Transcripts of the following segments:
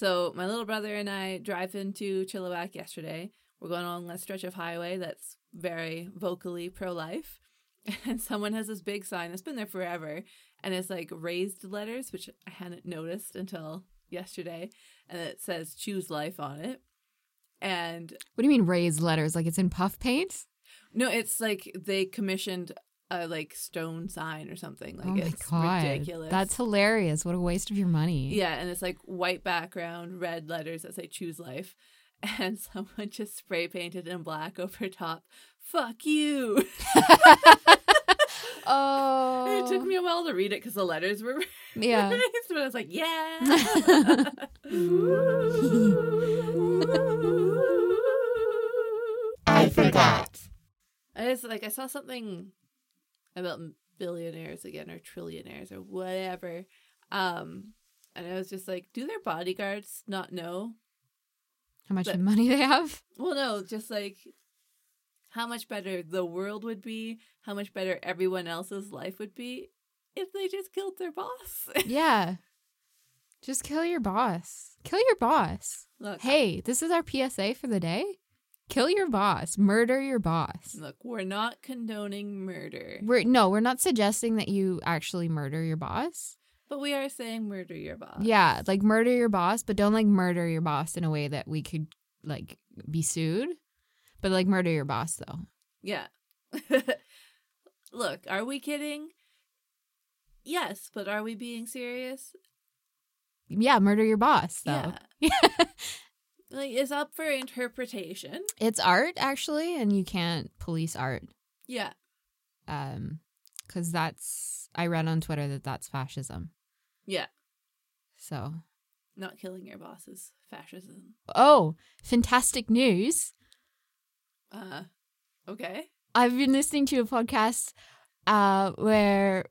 So my little brother and I drive into Chilliwack yesterday. We're going along a stretch of highway that's very vocally pro life. And someone has this big sign that's been there forever. And it's like raised letters, which I hadn't noticed until yesterday. And it says choose life on it. And What do you mean raised letters? Like it's in puff paint? no, it's like they commissioned a like stone sign or something. Like oh my it's god, ridiculous. that's hilarious! What a waste of your money. Yeah, and it's like white background, red letters that say choose life. And someone just spray painted in black over top, fuck you. Oh, And it took oh. me a while to read it because the letters were Yeah. raised, but I was like, yeah. I forgot. I just like I saw something about billionaires again or trillionaires or whatever. Um and I was just like, do their bodyguards not know How much But- money they have? Well, no, just like how much better the world would be, how much better everyone else's life would be if they just killed their boss. Yeah. Just kill your boss. Kill your boss. look, Hey, this is our PSA for the day. Kill your boss. Murder your boss. look, we're not condoning murder, We're no, we're not suggesting that you actually murder your boss. but we are saying murder your boss. Yeah, like murder your boss, but don't like murder your boss in a way that we could like be sued. But like murder your boss though. Yeah. look, are we kidding? Yes, but are we being serious? Yeah, murder your boss though. Yeah. Like, it's up for interpretation. It's art actually, and you can't police art. Yeah. Um, because that's I read on Twitter that that's fascism. Yeah. So, Not killing your boss is fascism. oh, fantastic news! Uh, okay. I've been listening to a podcast uh, where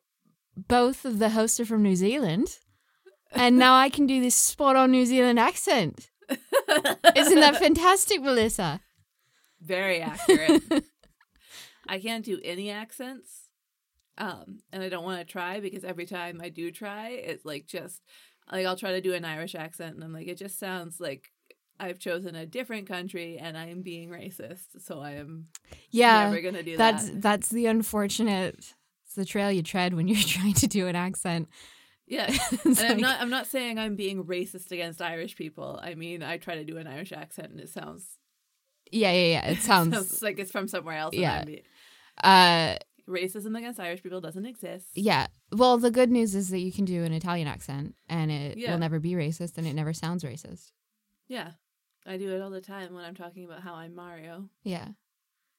both of the hosts are from New Zealand, and now I can do this spot on New Zealand accent. Isn't that fantastic, Melissa? very accurate? I can't do any accents. Um, and I don't want to try because every time I do try, it's like just like I'll try to do an Irish accent and I'm like, it just sounds like I've chosen a different country and I am being racist. So I am Yeah, never gonna do that's that. that's the unfortunate. It's the trail you tread when you're trying to do an accent. Yeah. And I'm not I'm not saying I'm being racist against Irish people. I mean I try to do an Irish accent and it sounds Yeah, yeah, yeah. It sounds. sounds like it's from somewhere else. Yeah. Uh, racism against Irish people doesn't exist. yeah. Well, the good news is that you can do an Italian accent, and it Yeah. will never be racist, and it never sounds racist. Yeah. I do it all the time when I'm talking about how I'm Mario. Yeah,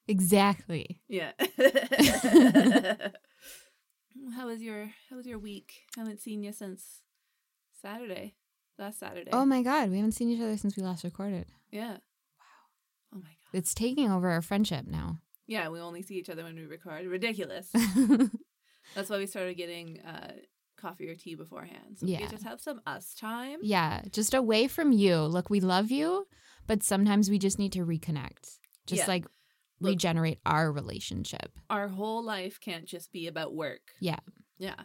exactly. Yeah. How was your how was your week? haven't seen you since Saturday. Last Saturday. Oh my god, we haven't seen each other since we last recorded. Yeah. Wow. Oh my god. It's taking over our friendship now. Yeah, we only see each other when we record. Ridiculous. That's why we started getting uh coffee or tea beforehand. So we Yeah. could just have some us time. yeah, just away from you. Look, we love you, but sometimes we just need to reconnect. Just Yeah. like Look- regenerate our relationship. Our whole life can't just be about work. Yeah. Yeah.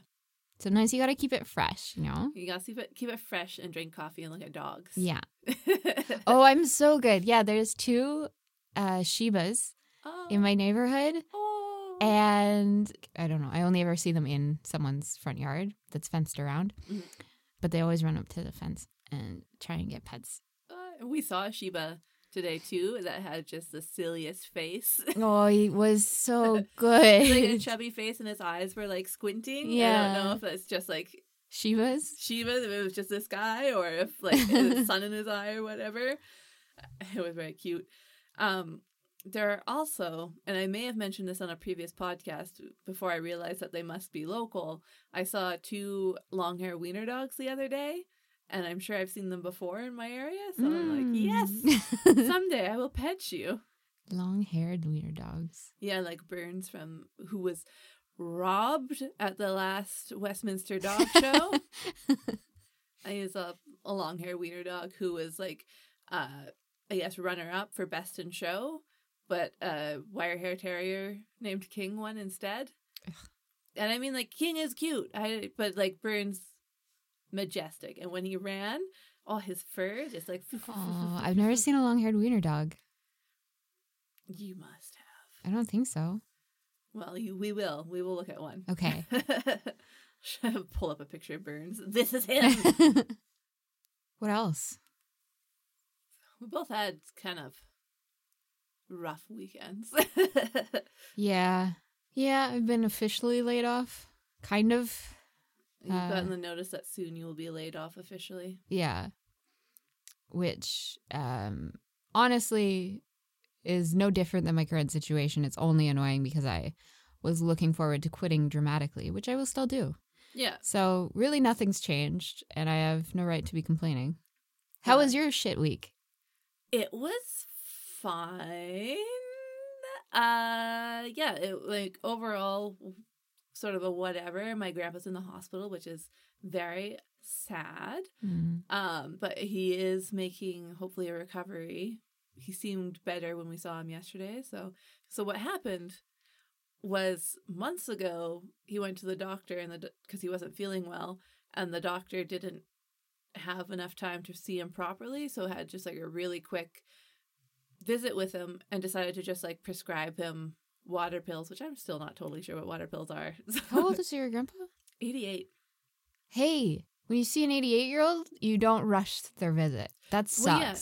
Sometimes you got to keep it fresh, you know? You gotta keep it keep it fresh and drink coffee and look at dogs. Yeah. Oh, I'm so good. Yeah, there's two uh Shibas oh. in my neighborhood. oh. And I don't know. I only ever see them in someone's front yard that's fenced around. Mhm. But they always run up to the fence and try and get pets. Uh, we saw a Shiba today too that had just the silliest face. Oh, he was so good. like a chubby face and his eyes were like squinting. Yeah. I don't know if that's just like Shibas? Shiba, if it was just this guy, or if like was sun in his eye or whatever. It was very cute. Um, there are also, and I may have mentioned this on a previous podcast before I realized that they must be local. I saw two long hair wiener dogs the other day, and I'm sure I've seen them before in my area. So I'm like, yes, yes. Mm. someday I will pet you. Long haired wiener dogs. Yeah, like Burns from who was robbed at the last Westminster Dog Show. Uh, I use a, a long haired wiener dog who was like, uh, I guess, runner up for best in show, but a wire hair terrier named King won instead. And I mean, like King is cute, I but like Burns, majestic, and when he ran, Oh, his fur just like. Oh, I've never seen a long haired wiener dog. You must have. I don't think so. Well, you, we will. We will look at one. Okay. Should pull up a picture of Burns? This is him. what else? we both had kind of rough weekends. Yeah. Yeah, I've been officially laid off. Kind of. You've Uh, gotten the notice that soon you will be laid off officially. Yeah. Which um honestly is no different than my current situation. It's only annoying because I was looking forward to quitting dramatically, which I will still do. Yeah. So really nothing's changed and I have no right to be complaining. How Yeah. was your shit week? It was fine. Uh yeah, it like overall sort of a whatever. My grandpa's in the hospital, which is very sad. Mm. Um, but he is making hopefully a recovery. He seemed better when we saw him yesterday. So so what happened was months ago he went to the doctor and the because he wasn't feeling well and the doctor didn't have enough time to see him properly so had just like a really quick visit with him and decided to just like prescribe him water pills which i'm still not totally sure what water pills are How old is your grandpa? 88 Hey, when you see an 88 year old, you don't rush their visit. That sucks. Well, yeah.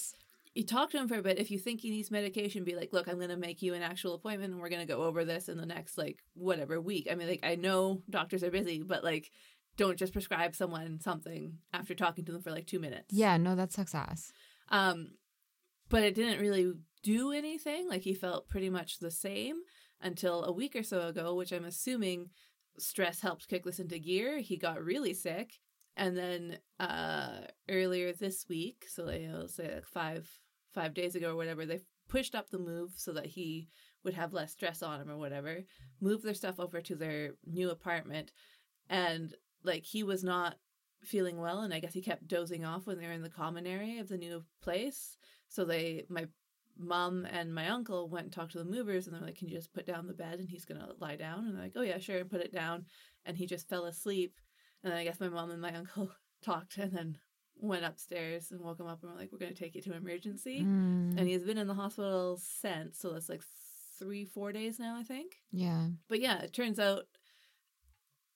you talk to him for a bit. If you think he needs medication, be like, look, I'm going to make you an actual appointment and we're going to go over this in the next, like, whatever week. I mean, like, I know doctors are busy, but, like, don't just prescribe someone something after talking to them for, like, two minutes. Yeah, no, that sucks ass. Um, but it didn't really do anything. Like, he felt pretty much the same until a week or so ago, which I'm assuming stress helped kick this into gear. He got really sick. And then uh earlier this week, so like, I'll say like five five days ago or whatever, they pushed up the move so that he would have less stress on him or whatever. Moved their stuff over to their new apartment, and like he was not feeling well, and I guess he kept dozing off when they were in the common area of the new place. So they, my mom and my uncle went and talked to the movers, and they're like, "Can you just put down the bed and he's gonna lie down?" And they're like, "Oh yeah, sure," and put it down, and he just fell asleep. And then I guess my mom and my uncle talked and then went upstairs and woke him up and were like, We're to take you to emergency. Mm, And he's been in the hospital since. So that's like three, four days now, I think. yeah. But yeah, it turns out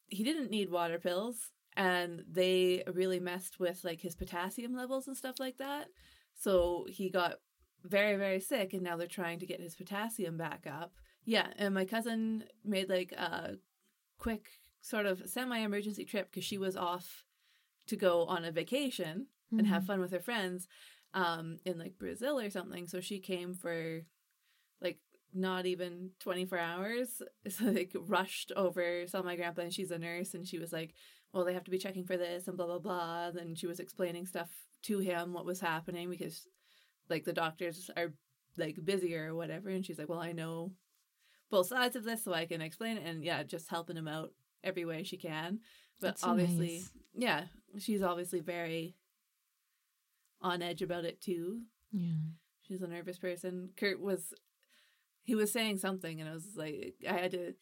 he didn't need water pills and they really messed with like his potassium levels and stuff like that. So he got very, very sick and now they're trying to get his potassium back up. Yeah, and my cousin made like a quick sort of semi emergency trip because she was off to go on a vacation and have Mhm. fun with her friends um in like Brazil or something. So she came for like not even 24 hours. So like rushed over, saw my grandpa and she's a nurse and she was like, Well, they have to be checking for this and blah blah blah. Then she was explaining stuff to him what was happening because like the doctors are like busier or whatever and she's like, Well, I know both sides of this so I can explain it and yeah, just helping him out every way she can. But That's obviously nice. yeah, she's obviously very on edge about it too. Yeah. She's a nervous person. Kurt was he was saying something and I was like I had to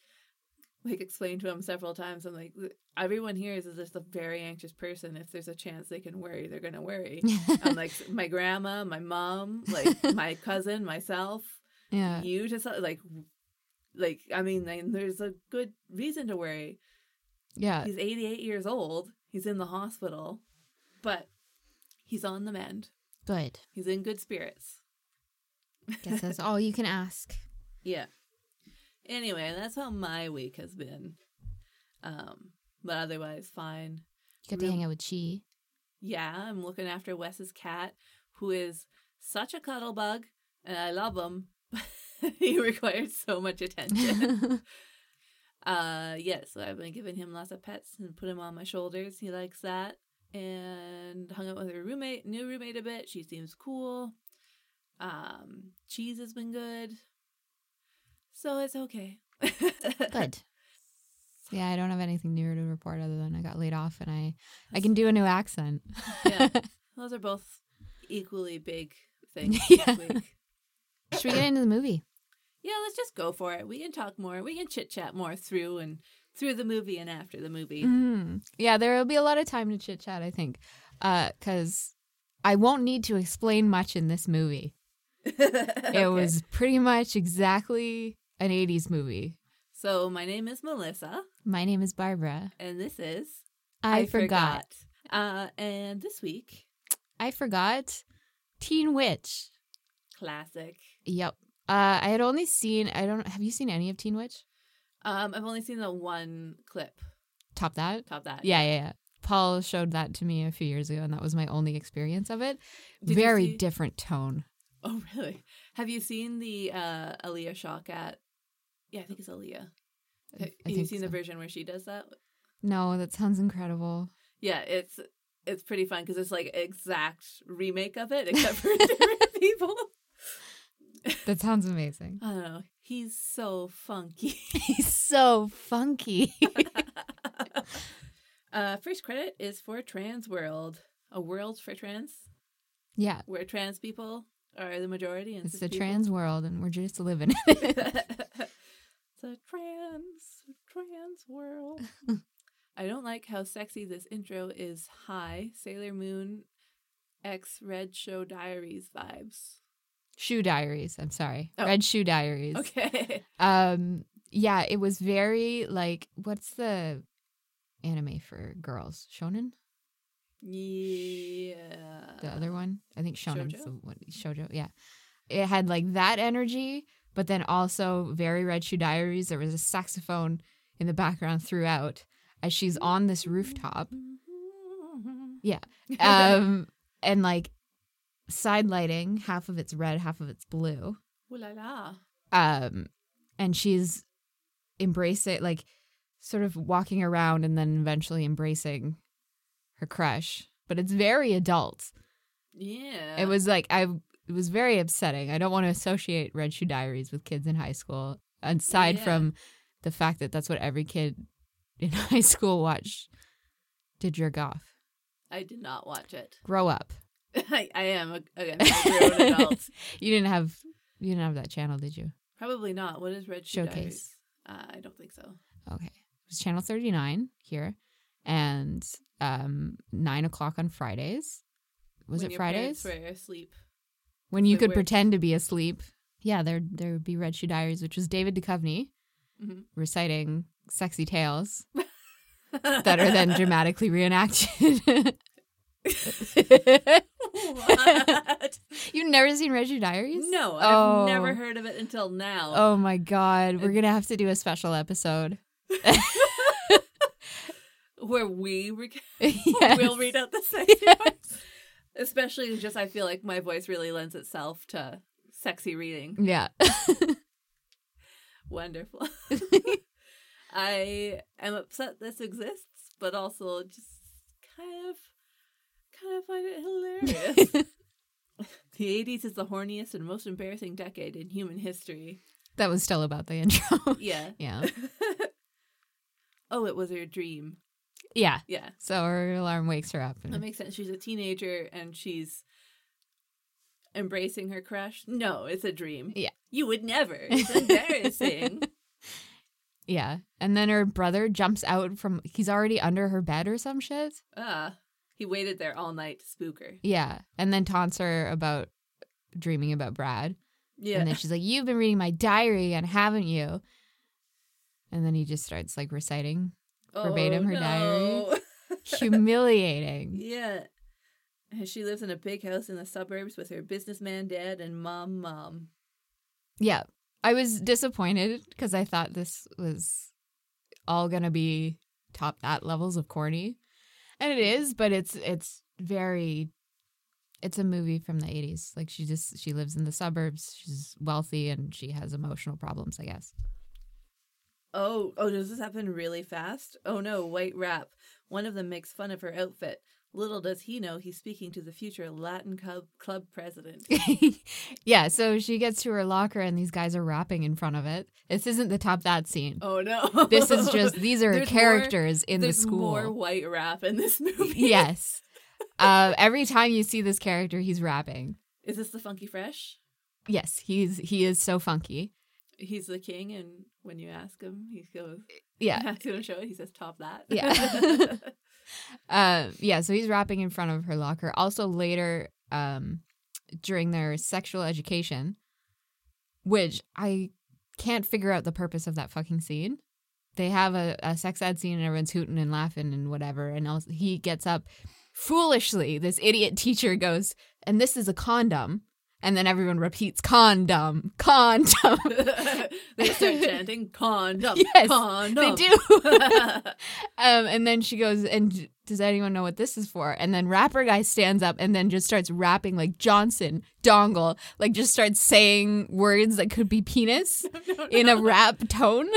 like explain to him several times. I'm like everyone here is just a very anxious person. If there's a chance they can worry, they're gonna worry. I'm like my grandma, my mom, like my cousin, myself, yeah. you just uh, like like I mean there's a good reason to worry. Yeah. He's 88 years old. He's in the hospital, but he's on the mend. Good. He's in good spirits. Guess that's all you can ask. Yeah. Anyway, that's how my week has been. Um, but otherwise fine. You got to hang out with Chi. Yeah, I'm looking after Wes's cat, who is such a cuddle bug, and I love him. he requires so much attention. uh, yeah, so I've been giving him lots of pets and put him on my shoulders. He likes that. And hung out with her roommate, new roommate a bit. She seems cool. Um, cheese has been good. So it's okay. Good. Yeah, I don't have anything new to report other than I got laid off and I I can do a new accent. Yeah. Those are both equally big things Yeah. week. Should we get into the movie? Yeah, let's just go for it. We can talk more. We can chit chat more through and through the movie and after the movie. Mm. Yeah, there will be a lot of time to chit chat, I think, because I won't need to explain much in this movie. It was pretty much exactly an 80s movie. So my name is Melissa, My name is Barbara. and this is I, forgot. Uh, and this week, I forgot Teen Witch. classic. Yep. Uh, I had only seen, I don't, have you seen any of Teen Witch? Um, I've only seen the one clip. Top that? Top that. Yeah, yeah, yeah. Paul showed that to me a few years ago, and that was my only experience of it. Did Very see- different tone. Oh, really? Have you seen the uh, Alia Shawkat? Yeah, I think it's Aaliyah. I Have you seen so. the version where she does that? No, that sounds incredible. Yeah, it's it's pretty fun because it's like exact remake of it, except for different people. That sounds amazing. I don't know. He's so funky. He's so funky. uh, first credit is for Trans World, a world for trans, yeah, where trans people are the majority. And it's the people- trans world, and we're just living it. It's a trans trans world. I don't like how sexy this intro is. High Sailor Moon, X Red Show Diaries vibes. Shoe Diaries. I'm sorry, Oh. Red Shoe Diaries. Okay. Um, yeah, it was very like what's the anime for girls? Shonen. Yeah. The other one, I think Shonen's Shoujo? the one. Shoujo, yeah. It had like that energy, but then also very Red Shoe Diaries. There was a saxophone in the background throughout as she's on this rooftop. Yeah. Um, and like side lighting, half of it's red, half of it's blue. Ooh la la. Um, and she's embracing, like, sort of walking around and then eventually embracing her crush. But it's very adult. Yeah. It was like I. It was very upsetting. I don't want to associate Red Shoe Diaries with kids in high school. Aside Yeah. from the fact that that's what every kid in high school watched. To jerk off. I did not watch it. Grow up. I, I am a, again a grown adult. You didn't have you didn't have that channel, did you? Probably not. What is Red Shoe Showcase. Diaries? Uh, I don't think so. Okay. It was channel 39 here. And um nine o'clock on Fridays. Was When it your Fridays? Were asleep. When you could pretend to be asleep. Yeah, there there would be Red Shoe Diaries, which was David Duchovny Mhm. reciting sexy tales that are then dramatically reenacted. what? You've never seen Red Shoe Diaries? No, I've Oh. never heard of it until now. Oh my god, we're gonna have to do a special episode. Where we rec- Yes. will read out the sexy parts. Especially just I feel like my voice really lends itself to sexy reading. Yeah. Wonderful. I am upset this exists, but also just kind of kind of find it hilarious. the 80s is the horniest and most embarrassing decade in human history. that was still about the intro. Yeah. yeah. oh, it was her dream. Yeah. Yeah. So her alarm wakes her up. That makes sense. She's a teenager and she's embracing her crush. No, it's a dream. Yeah. You would never. It's embarrassing. yeah. And then her brother jumps out from he's already under her bed or some shit. ah. He waited there all night to spook her. Yeah. And then taunts her about dreaming about Brad. Yeah. And then she's like, You've been reading my diary again, haven't you? And then he just starts like reciting. Verbatim oh, her diary. Humiliating. Yeah. She lives in a big house in the suburbs with her businessman dad and mom mom. Yeah. I was disappointed because I thought this was all gonna be top that levels of corny. And it is, but it's it's very it's a movie from the eighties. Like she just she lives in the suburbs, she's wealthy and she has emotional problems, I guess. Oh, oh, does this happen really fast? Oh no, white rap. One of them makes fun of her outfit. Little does he know he's speaking to the future Latin club, club president. yeah, so she gets to her locker and these guys are rapping in front of it. This isn't the top that scene. Oh no. This is just these are There's more- characters in the There's school. more white rap in this movie. yes. Uh, every time you see this character, he's rapping. Is this the Funky Fresh? Yes, he's he is so funky. He's the king, and when you ask him, he goes, Yeah. ask him to show it, he says, top that. Yeah. Uh, yeah, so he's rapping in front of her locker. Also later um, during their sexual education, which I can't figure out the purpose of that fucking scene. They have a, a sex ed scene and everyone's hooting and laughing and whatever. And also he gets up foolishly. This idiot teacher goes, and this is a condom. And then everyone repeats condom, condom. they start chanting condom, Yes, condom. They do. um, and then she goes, and does anyone know what this is for? And then rapper guy stands up and then just starts rapping like Johnson, dongle, like just starts saying words that could be penis in a rap tone.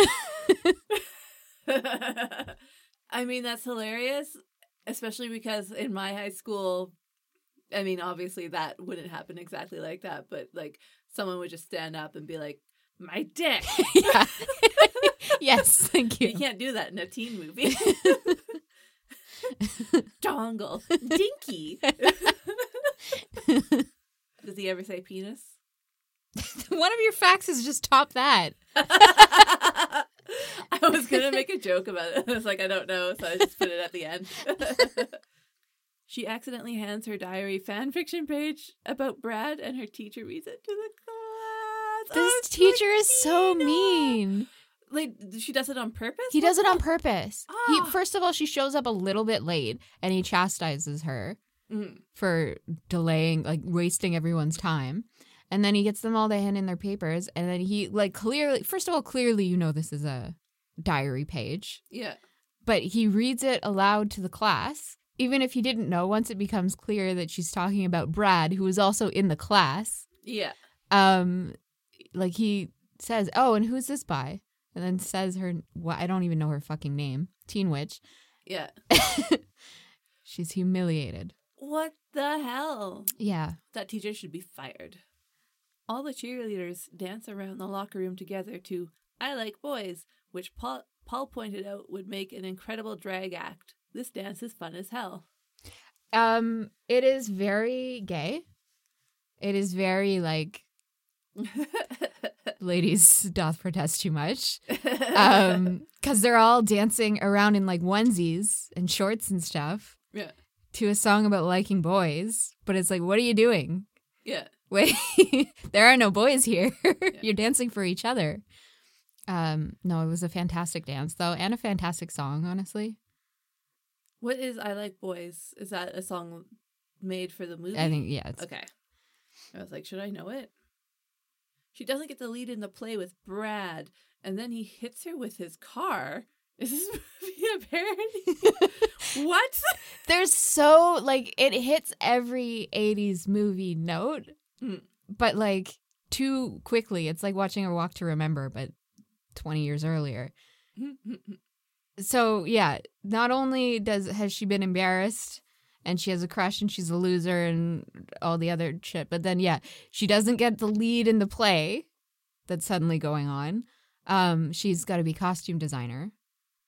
I mean, that's hilarious, especially because in my high school, I mean, obviously that wouldn't happen exactly like that, but like someone would just stand up and be like, my dick. yeah. yes, thank You you. can't do that in a teen movie. Dongle. Dinky. Does he ever say penis? One of your faxes just top that. I was gonna make a joke about it. I was like, I don't know, so I just put it at the end. She accidentally hands her diary fan fiction page about Brad, and her teacher reads it to the class. This Oh, teacher is so mean. Like she does it on purpose. He does it on purpose. He Ah. first of all, she shows up a little bit late and he chastises her Mm. for delaying, like wasting everyone's time. And then he gets them all to hand in their papers. And then he, like, clearly, first of all, clearly, you know, this is a diary page, Yeah. but he reads it aloud to the class. Even if he didn't know, once it becomes clear that she's talking about Brad, who was also in the class, Yeah. um, like he says, "Oh, and who's this by?" And then says her, well, I don't even know her fucking name, Teen Witch. Yeah. She's humiliated. What the hell? Yeah. That teacher should be fired. All the cheerleaders dance around the locker room together to I Like Boys, which Paul, Paul pointed out would make an incredible drag act. This dance is fun as hell. Um, it is very gay. It is very like ladies doth protest too much. Um, because they're all dancing around in like onesies and shorts and stuff yeah. to a song about liking boys. But it's like, what are you doing? Yeah. Wait, there are no boys here. You're dancing for each other. Um, no, it was a fantastic dance though, and a fantastic song, honestly. What is I Like Boys? Is that a song made for the movie? I think yeah, it's Okay. I was like, should I know it? She doesn't get the lead in the play with Brad, and then he hits her with his car. Is this movie a parody? what? there's so like it hits every 80s movie note Mm. but like too quickly it's like watching a walk to remember but 20 years earlier so yeah not only does has she been embarrassed and she has a crush and she's a loser and all the other shit but then yeah she doesn't get the lead in the play that's suddenly going on um she's got to be costume designer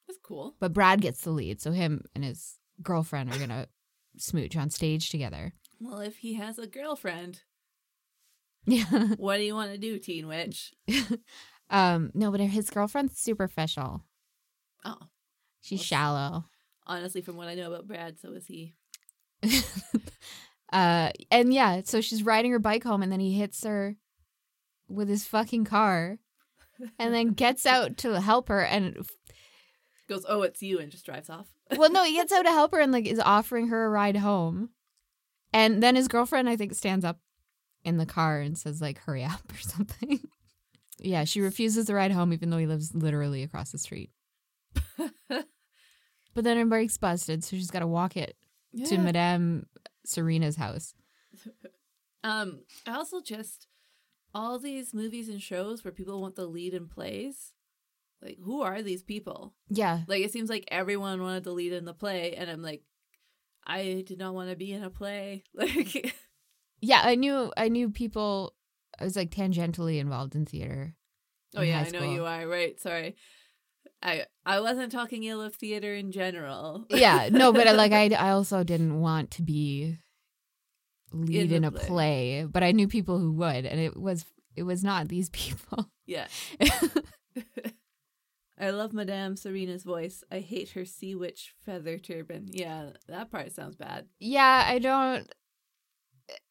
That's cool. but Brad gets the lead, so him and his girlfriend are gonna smooch on stage together. Well, if he has a girlfriend, Yeah. what do you want to do, Teen Witch? um. No, but his girlfriend's superficial. Oh, She's Well, shallow. honestly, from what I know about Brad, so is he. uh. And yeah, so she's riding her bike home, and then he hits her with his fucking car, and then gets out to help her. And Goes, oh, it's you, and just drives off. well, no, he gets out to help her and like is offering her a ride home. And then his girlfriend, I think, stands up in the car and says, like, hurry up or something. yeah, she refuses the ride home even though he lives literally across the street. But then her bike's busted, so she's got to walk it to Madame Serena's house. Um, I also just all these movies and shows where people want the lead in plays. Like, who are these people? Yeah. Like, it seems like everyone wanted the lead in the play, and I'm like, I did not want to be in a play. Like, Yeah, I knew I knew people I was like tangentially involved in theater. oh yeah, high I know you are. Right? Sorry, I I wasn't talking ill of theater in general. Yeah, no, but I, like I I also didn't want to be lead the in, a play. play, but I knew people who would, and it was it was not these people. yeah. I love Madame Serena's voice. I hate her sea witch feather turban. Yeah, that part sounds bad. yeah, I don't.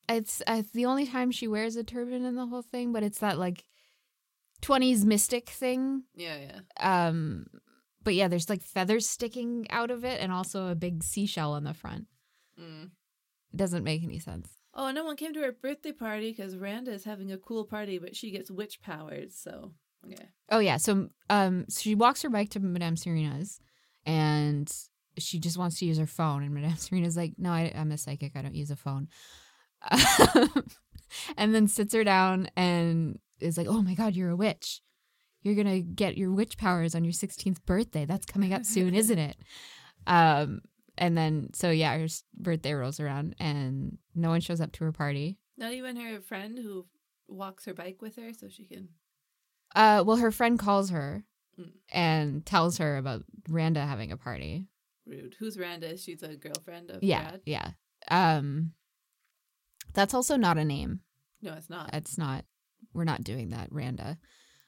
it's uh, the only time she wears a turban in the whole thing, but it's that like 20s mystic thing. Yeah, yeah. Um but yeah, there's like feathers sticking out of it and also a big seashell on the front. Mm. It doesn't make any sense. Oh, no one came to her birthday party because Randa is having a cool party, but she gets witch powers. So yeah. Oh yeah, so um so she walks her bike to Madame Serena's and she just wants to use her phone and Madame Serena's like, "No, I, I'm a psychic. I don't use a phone." and then sits her down and is like, "Oh my god, you're a witch. You're going to get your witch powers on your 16th birthday. That's coming up soon, isn't it?" Um and then so yeah, her birthday rolls around and no one shows up to her party. Not even her friend who walks her bike with her so she can. Uh well, her friend calls her Mm. and tells her about Randa having a party. Rude. Who's Randa? She's a girlfriend of Yeah, Brad. yeah. Um that's also not a name. No, it's not. It's not we're not doing that, Randa.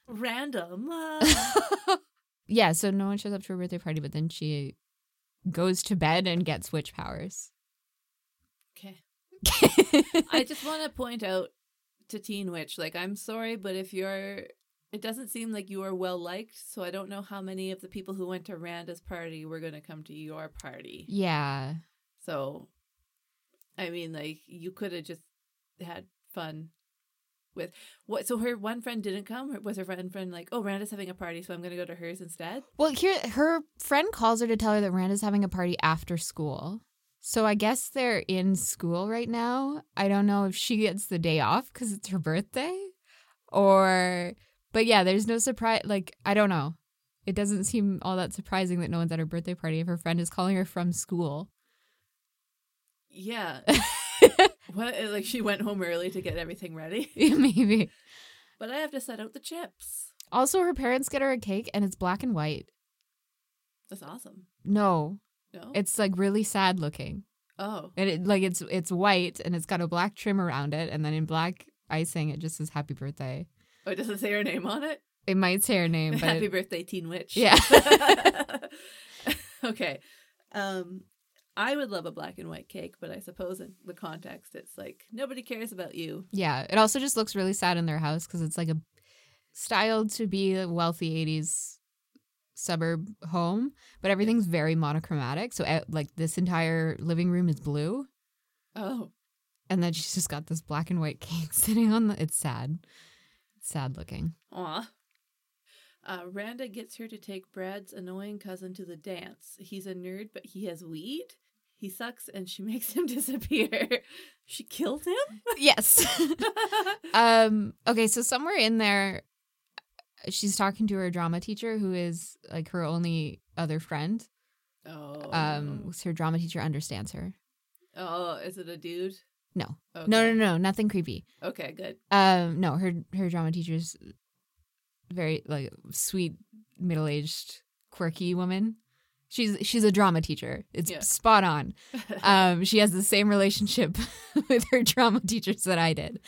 Random. Ah. yeah, so no one shows up to her birthday party, but then she goes to bed and gets witch powers. okay. I just want to point out to Teen Witch, like, I'm sorry, but if you're. It doesn't seem like you are well liked, so I don't know how many of the people who went to Randa's party were going to come to your party. yeah. So, I mean, like, you could have just had fun with what. So, her one friend didn't come? Was her friend friend like, oh, Randa's having a party, so I'm going to go to hers instead? Well, here her friend calls her to tell her that Randa's having a party after school. So I guess they're in school right now. I don't know if she gets the day off because it's her birthday, or but yeah, there's no surprise. Like I don't know. It doesn't seem all that surprising that no one's at her birthday party if her friend is calling her from school. Yeah. what? Like, she went home early to get everything ready. Maybe. But I have to set out the chips. Also, her parents get her a cake and it's black and white. That's awesome. No, No? it's like really sad looking. oh. And it like it's it's white and it's got a black trim around it, and then in black icing it just says happy birthday. Oh, it doesn't say her name on it? It might say her name, but Happy it- birthday, Teen Witch. Yeah. okay. Um, I would love a black and white cake, but I suppose in the context, it's like nobody cares about you. yeah, it also just looks really sad in their house because it's like a styled to be a wealthy '80s suburb home, but everything's very monochromatic. So like this entire living room is blue, Oh, and then she's just got this black and white cake sitting on the. It's sad. It's sad looking. aw. Uh, Randa gets her to take Brad's annoying cousin to the dance. He's a nerd, but he has weed. He sucks, and she makes him disappear. she killed him. Yes. um. Okay. So somewhere in there, she's talking to her drama teacher, who is like her only other friend. oh. Um. Her drama teacher understands her. Oh, is it a dude? No. Okay. No. No. No. Nothing creepy. Okay, good. Um. No. Her her drama teacher's very like sweet, middle aged, quirky woman. She's she's a drama teacher. It's Yeah. spot on. Um, she has the same relationship with her drama teachers that I did.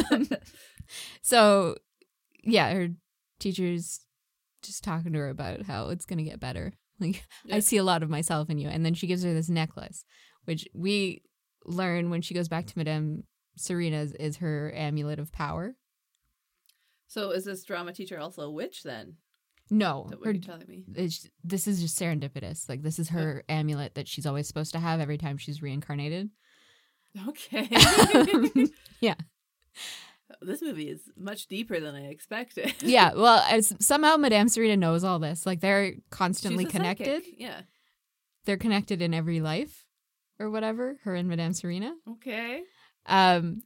Um, so, yeah, her teacher's just talking to her about how it's gonna get better. Like, I see a lot of myself in you, and then she gives her this necklace, which we learn when she goes back to Madame Serena's is her amulet of power. so, is this drama teacher also a witch then? No, that what her you're telling me? it's, this is just serendipitous. Like this is her amulet that she's always supposed to have every time she's reincarnated. Okay. Yeah. This movie is much deeper than I expected. yeah, well, as, somehow Madame Serena knows all this. Like they're constantly connected. psychic. Yeah. They're connected in every life or whatever. Her and Madame Serena. Okay. Um.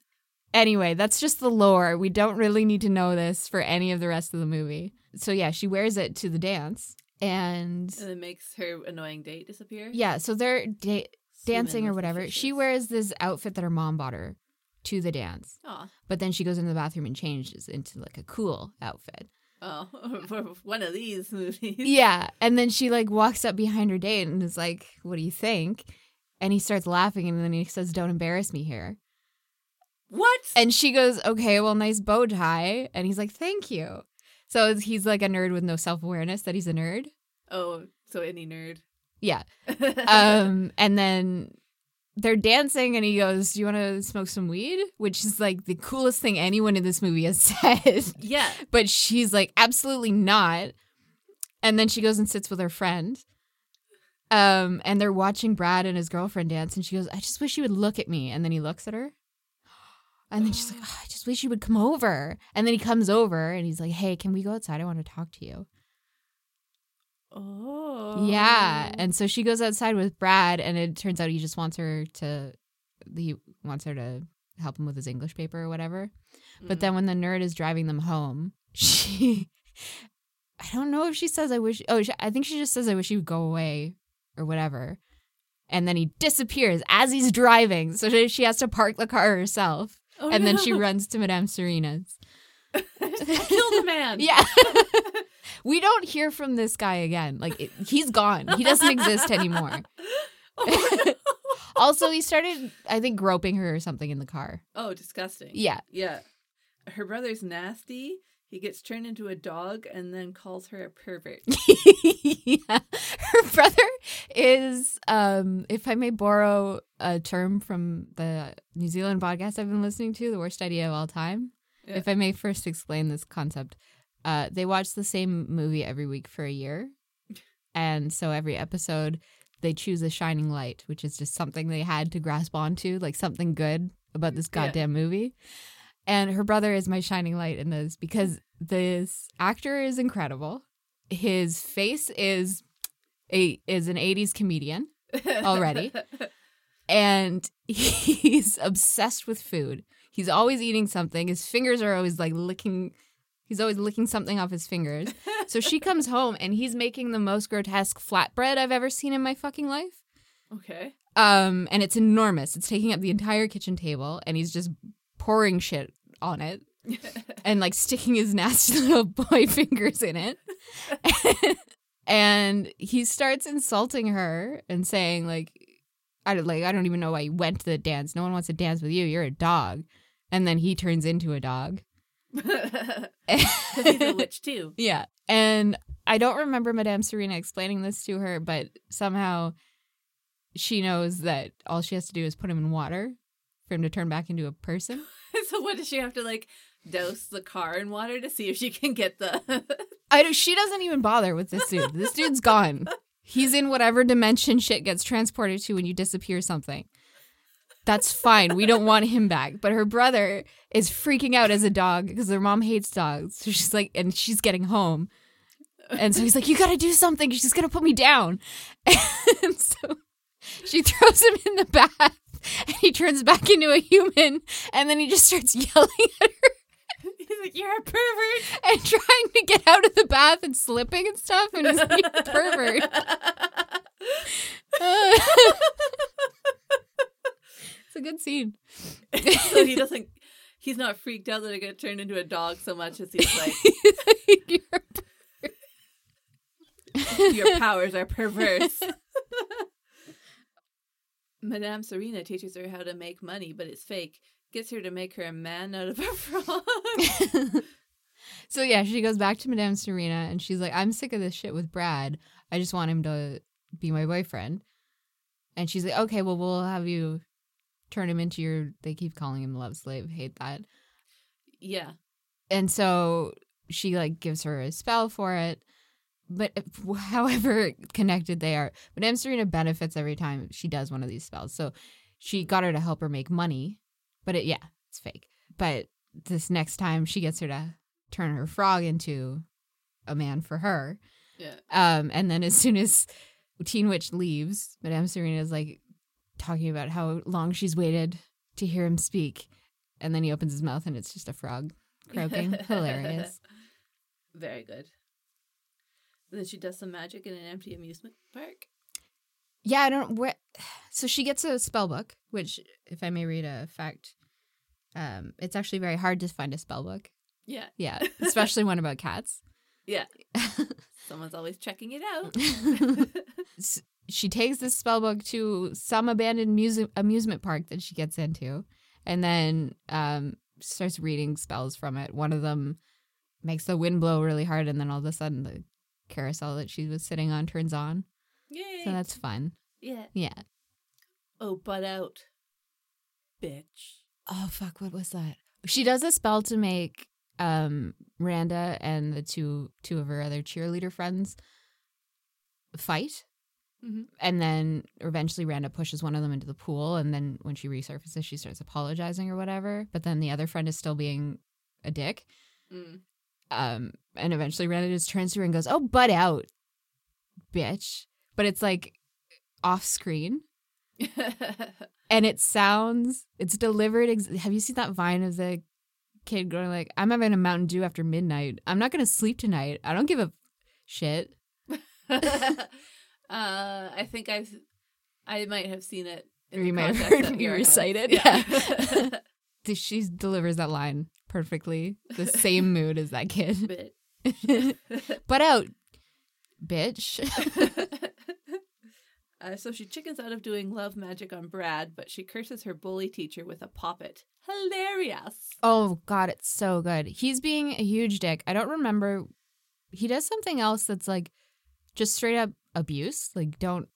Anyway, that's just the lore. We don't really need to know this for any of the rest of the movie. So yeah, she wears it to the dance, and And it makes her annoying date disappear. yeah, so they're da- dancing or whatever. She wears this outfit that her mom bought her to the dance. Aw. But then she goes into the bathroom and changes into like a cool outfit. Oh, for one of these movies. Yeah. And then she like walks up behind her date and is like, What do you think? And he starts laughing and then he says, Don't embarrass me here. What? And she goes, Okay, well, nice bow tie. And he's like, Thank you. So he's like a nerd with no self awareness that he's a nerd. oh, so any nerd. Yeah. Um, and then they're dancing and he goes, Do you want to smoke some weed? Which is like the coolest thing anyone in this movie has said. Yeah. but she's like, Absolutely not. And then she goes and sits with her friend. Um, and they're watching Brad and his girlfriend dance, and she goes, I just wish you would look at me. And then he looks at her. And then she's like, oh, I just wish you would come over. And then he comes over and he's like, Hey, can we go outside? I want to talk to you. Oh. Yeah. And so she goes outside with Brad, and it turns out he just wants her to, he wants her to help him with his English paper or whatever. But Mm. then when the nerd is driving them home, she, I don't know if she says, I wish, oh, she, I think she just says, I wish you would go away or whatever. And then he disappears as he's driving. So she has to park the car herself. Oh, and then she runs to Madame Serena's. killed a man. Yeah. we don't hear from this guy again. Like, it, he's gone. He doesn't exist anymore. oh, no. Also, he started, I think, groping her or something in the car. Oh, disgusting. Yeah. Yeah. Her brother's nasty. He gets turned into a dog and then calls her a pervert. yeah. Her brother is, um, if I may borrow a term from the New Zealand podcast I've been listening to, the worst idea of all time. Yeah. If I may first explain this concept, uh, they watch the same movie every week for a year. And so every episode, they choose a shining light, which is just something they had to grasp onto, like something good about this Yeah. goddamn movie. And her brother is my shining light in this because this actor is incredible. His face is a is an 80s comedian Already? and he's obsessed with food. He's always eating something. His fingers are always like licking he's always licking something off his fingers. So she comes home and he's making the most grotesque flatbread I've ever seen in my fucking life. okay. Um, and it's enormous. It's taking up the entire kitchen table, and he's just pouring shit on it and like sticking his nasty little boy fingers in it. and he starts insulting her and saying like, "I don't like. I don't even know why you went to the dance. No one wants to dance with you. You're a dog." And then he turns into a dog. He's a witch too. Yeah. And I don't remember Madame Serena explaining this to her, but somehow she knows that all she has to do is put him in water for him to turn back into a person. so what does she have to like dose the car in water to see if she can get the I don't, she doesn't even bother with this dude. This dude's gone. He's in whatever dimension shit gets transported to when you disappear something. That's fine. We don't want him back. But her brother is freaking out as a dog because their mom hates dogs. So she's like, and she's getting home. And so he's like, You got to do something. She's going to put me down. And so she throws him in the bath and he turns back into a human. And then he just starts yelling at her He's like, You're a pervert. and trying to get out of the bath and slipping and stuff. And he's like, "You pervert. it's a good scene. so he doesn't he's not freaked out that I get turned into a dog so much as he's like, You're- Your powers are perverse. Madame Serena teaches her how to make money, but it's fake. Gets her to make her a man out of a frog. so yeah, she goes back to Madame Serena and she's like, I'm sick of this shit with Brad. I just want him to be my boyfriend. And she's like, okay, well, we'll have you turn him into your. They keep calling him love slave. Hate that. yeah. and so she like gives her a spell for it but however connected they are madame serena benefits every time she does one of these spells. So she got her to help her make money but it yeah it's fake. But this next time she gets her to turn her frog into a man for her. Yeah. um and then as soon as teen witch leaves madame serena is like talking about how long she's waited to hear him speak and then he opens his mouth and it's just a frog croaking. Hilarious. Very good. Then she does some magic in an empty amusement park. Yeah, I don't where so she gets a spell book, which if I may read a fact, um, it's actually very hard to find a spell book. Yeah. Yeah. Especially one about cats. Yeah. Someone's always checking it out. She takes this spell book to some abandoned muse- amusement park that she gets into and then um starts reading spells from it. One of them makes the wind blow really hard and then all of a sudden the carousel that she was sitting on turns on. Yay. So that's fun. yeah. Yeah. Oh, butt out, bitch. Oh fuck, what was that? She does a spell to make um Randa and the two two of her other cheerleader friends fight. Mhm. And then eventually Randa pushes one of them into the pool and then when she resurfaces she starts apologizing or whatever, but then the other friend is still being a dick. Mm. Um and eventually turns to her and goes, "Oh, butt out, bitch." But it's like off screen. And it sounds it's delivered ex- have you seen that vine of the kid going like i'm having a mountain dew after midnight. I'm not gonna sleep tonight. I don't give a shit. Uh, I think I've, I might have seen it. in Or the you might have heard me recite it, Th- she delivers that line perfectly. The same mood as that kid. Butt out bitch. Uh, so she chickens out of doing love magic on Brad, but she curses her bully teacher with a poppet. Hilarious. oh god it's so good. He's being a huge dick. I don't remember. He does something else that's like just straight up abuse. Like don't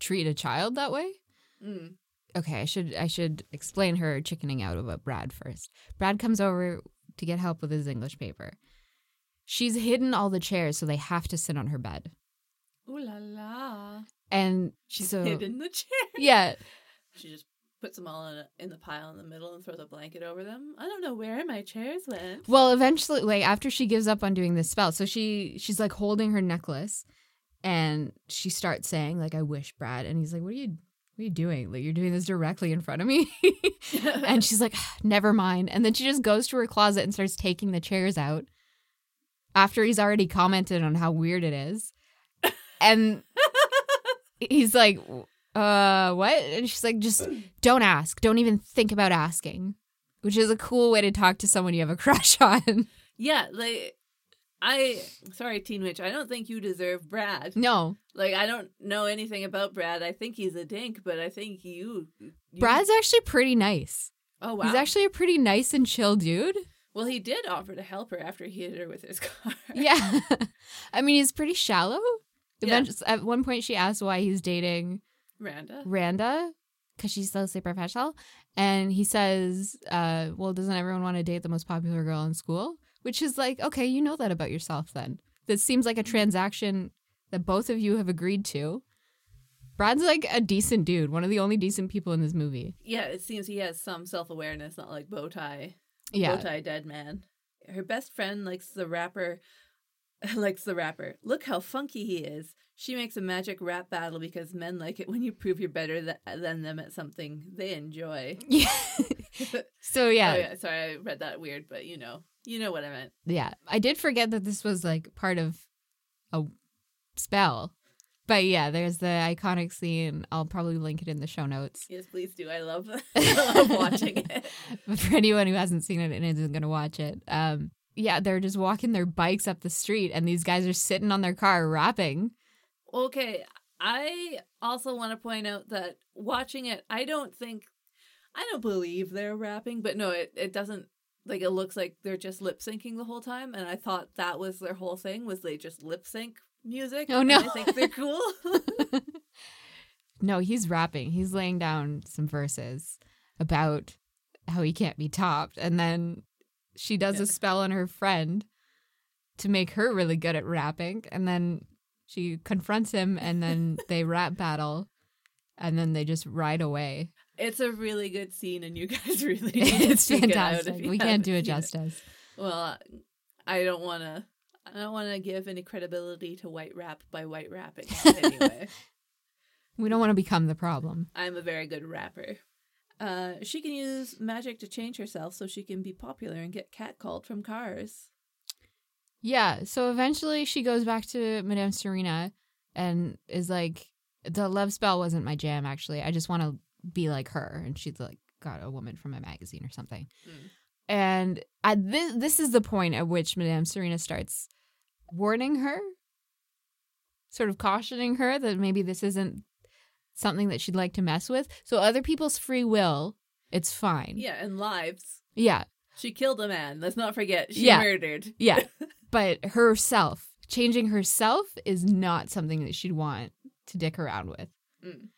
treat a child that way. Mm. Okay, I should I should explain her chickening out about Brad first. Brad comes over to get help with his English paper. She's hidden all the chairs, so they have to sit on her bed. Ooh la la. And She's so hidden the chair. yeah, She just puts them all in, a, in the pile in the middle and throws a blanket over them. I don't know where my chairs went. well, eventually, like after she gives up on doing this spell, so she she's like holding her necklace, and she starts saying like, "I wish, Brad," and he's like, "What are you?" What are you doing? Like you're doing this directly in front of me. and she's like, never mind. And then she just goes to her closet and starts taking the chairs out after he's already commented on how weird it is. And he's like, uh, what? And she's like, just don't ask. Don't even think about asking, which is a cool way to talk to someone you have a crush on. yeah, like I sorry, Teen Witch, I don't think you deserve Brad. no, Like I don't know anything about Brad. I think he's a dink, but I think you, you Brad's actually pretty nice. Oh wow. He's actually a pretty nice and chill dude. well, he did offer to help her after he hit her with his car. Yeah. I mean, he's pretty shallow. Yeah. At one point, she asks why he's dating Randa. Randa because she's so super professional. And he says, uh, well, doesn't everyone want to date the most popular girl in school? Which is like, okay, you know that about yourself then. That seems like a mm-hmm. transaction that both of you have agreed to. Brad's like a decent dude, one of the only decent people in this movie. Yeah, it seems he has some self awareness, not like bow tie. Yeah. Bowtie dead man. Her best friend likes the rapper likes the rapper. Look how funky he is. She makes a magic rap battle because men like it when you prove you're better th- than them at something they enjoy. Yeah. so yeah, Oh, yeah, sorry, I read that weird, but you know, you know what I meant. yeah. I did forget that this was like part of a spell. But yeah, there's the iconic scene. I'll probably link it in the show notes. Yes, please do. I love, I love watching it. But for anyone who hasn't seen it and isn't going to watch it, um, yeah, they're just walking their bikes up the street, and these guys are sitting on their car rapping. Okay, I also want to point out that watching it, I don't think, I don't believe they're rapping, but no, it, it doesn't, like, it looks like they're just lip syncing the whole time, and I thought that was their whole thing, was they just lip sync music. Oh, and no. I think they're cool. no, he's rapping. He's laying down some verses about how he can't be topped, and then she does Yeah. a spell on her friend to make her really good at rapping, and then she confronts him, and then they rap battle, and then they just ride away. It's a really good scene, and you guys really it's check it out fantastic. We can't do it justice. Well, I don't want to. I don't want to give any credibility to white rap by white rapping. Anyway, We don't want to become the problem. I'm a very good rapper. Uh, she can use magic to change herself so she can be popular and get catcalled from cars. Yeah. So eventually she goes back to Madame Serena and is like, the love spell wasn't my jam, actually. I just want to be like her. And she's like, got a woman from a magazine or something. Mm. And I, this, this is the point at which Madame Serena starts warning her, sort of cautioning her that maybe this isn't something that she'd like to mess with. So other people's free will, it's fine. Yeah, and lives. Yeah. She killed a man. Let's not forget. She Yeah. murdered. Yeah. but herself, changing herself is not something that she'd want to dick around with. Mm.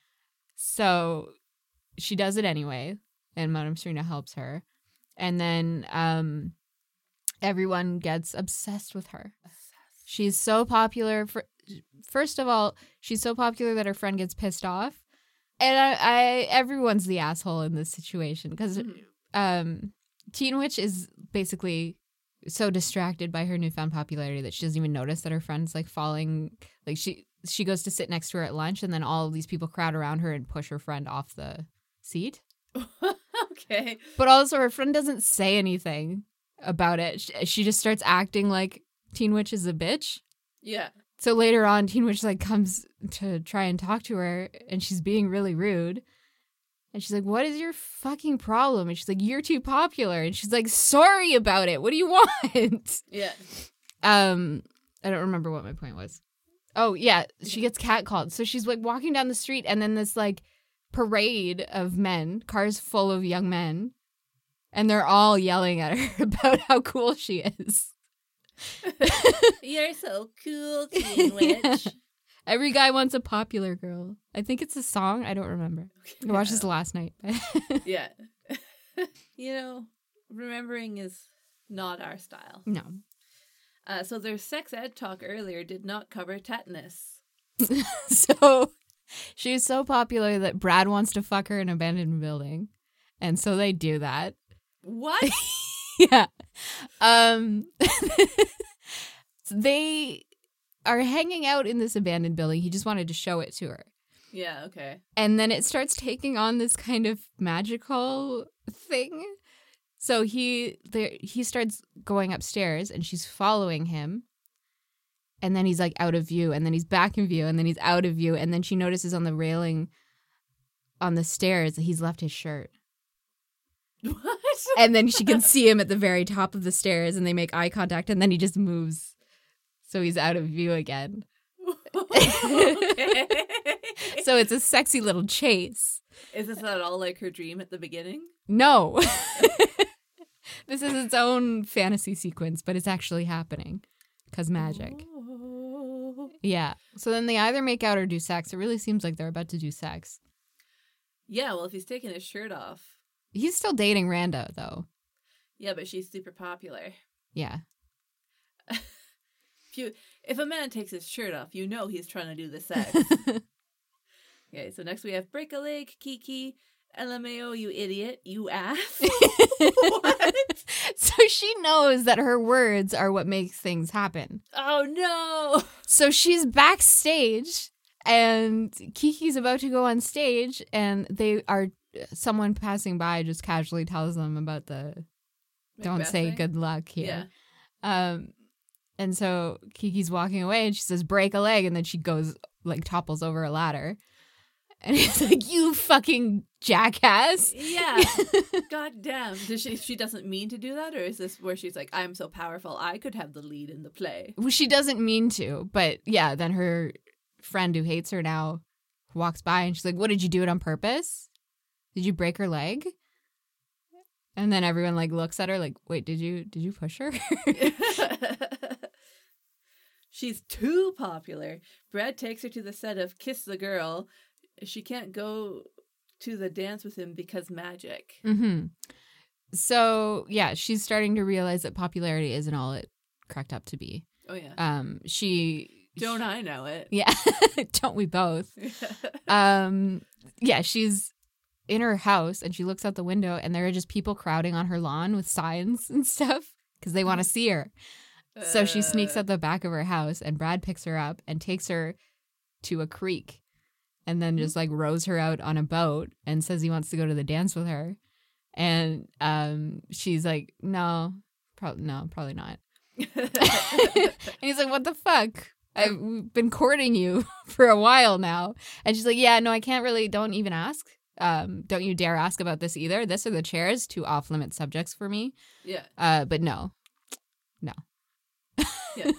So she does it anyway, and Madame Serena helps her. And then um, everyone gets obsessed with her. She's so popular. For first of all, she's so popular that her friend gets pissed off, and I, I everyone's the asshole in this situation because Mhm. um, Teen Witch is basically so distracted by her newfound popularity that she doesn't even notice that her friend's like falling. Like she she goes to sit next to her at lunch, and then all of these people crowd around her and push her friend off the seat. okay. But also, her friend doesn't say anything about it. She, she just starts acting like Teen Witch is a bitch. Yeah. So later on, Teen Witch like comes to try and talk to her, and she's being really rude. And she's like, "What is your fucking problem?" And she's like, "You're too popular." And she's like, "Sorry about it. What do you want?" Yeah. Um, I don't remember what my point was. Oh yeah, she gets catcalled. So she's like walking down the street, and then this like parade of men, cars full of young men, and they're all yelling at her about how cool she is. You're so cool, Teen Witch. Every guy wants a popular girl. I think it's a song. I don't remember. I watched this last night. Yeah. you know, remembering is not our style. no. Uh, so their sex ed talk earlier did not cover tetanus. so she's so popular that Brad wants to fuck her in an abandoned building. And so they do that. What? yeah. Um they are hanging out in this abandoned building. He just wanted to show it to her. yeah, okay. And then it starts taking on this kind of magical thing. So he there he starts going upstairs and she's following him. And then he's like out of view and then he's back in view and then he's out of view and then she notices on the railing on the stairs that he's left his shirt. What? And then she can see him at the very top of the stairs and they make eye contact and then he just moves. So he's out of view again. okay. So it's a sexy little chase. Is this at all like her dream at the beginning? No. this is its own fantasy sequence, but it's actually happening because magic. Oh. Yeah. So then they either make out or do sex. It really seems like they're about to do sex. Yeah, well, if he's taking his shirt off. He's still dating Randa, though. Yeah, but she's super popular. Yeah. If you, if a man takes his shirt off, you know he's trying to do the sex. okay, so next we have break a leg, Kiki, LMAO, you idiot, you ass. what? So she knows that her words are what makes things happen. Oh no! So she's backstage and Kiki's about to go on stage and they are someone passing by just casually tells them about the don't say thing? good luck Yeah. here. Um and so Kiki's walking away and she says break a leg and then she goes like topples over a ladder. And he's like you fucking jackass. Yeah. God damn. Does she she doesn't mean to do that or is this where she's like, I'm so powerful I could have the lead in the play? Well, she doesn't mean to, but yeah, then her friend who hates her now walks by and she's like, What did you do it on purpose? Did you break her leg? And then everyone like looks at her like, Wait, did you did you push her? She's too popular. Brad takes her to the set of Kiss the Girl. She can't go to the dance with him because magic. hmm So yeah, she's starting to realize that popularity isn't all it cracked up to be. Oh yeah. Um she Don't I know it? Yeah. Don't we both? um yeah she's in her house and she looks out the window and there are just people crowding on her lawn with signs and stuff because they want to see her so she sneaks Uh, out the back of her house and brad picks her up and takes her to a creek and then just like rows her out on a boat and says he wants to go to the dance with her and um she's like no probably no probably not and he's like, "What the fuck? I've been courting you for a while now." And she's like, "Yeah, no, I can't really. Don't even ask. Um, don't you dare ask about this either. This are the chairs, two off limit subjects for me. yeah. Uh, but no, no. yeah.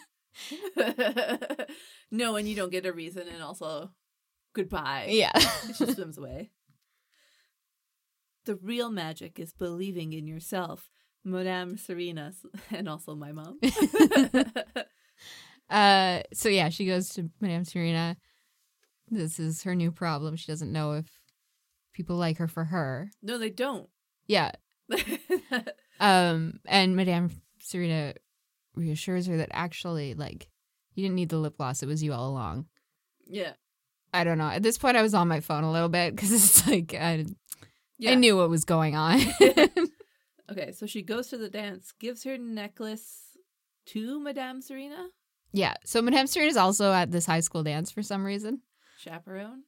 no, and you don't get a reason, and also goodbye. yeah, she swims away. The real magic is believing in yourself, Madame Serena, and also my mom. uh, so yeah, she goes to Madame Serena. This is her new problem. She doesn't know if people like her for her. No, they don't. Yeah. Um, and Madame Serena reassures her that actually, like, you didn't need the lip gloss. It was you all along. yeah. I don't know. At this point, I was on my phone a little bit because it's like I, Yeah. I knew what was going on. Okay, so she goes to the dance, gives her necklace to Madame Serena, yeah. So Madame Serena is also at this high school dance for some reason. chaperone.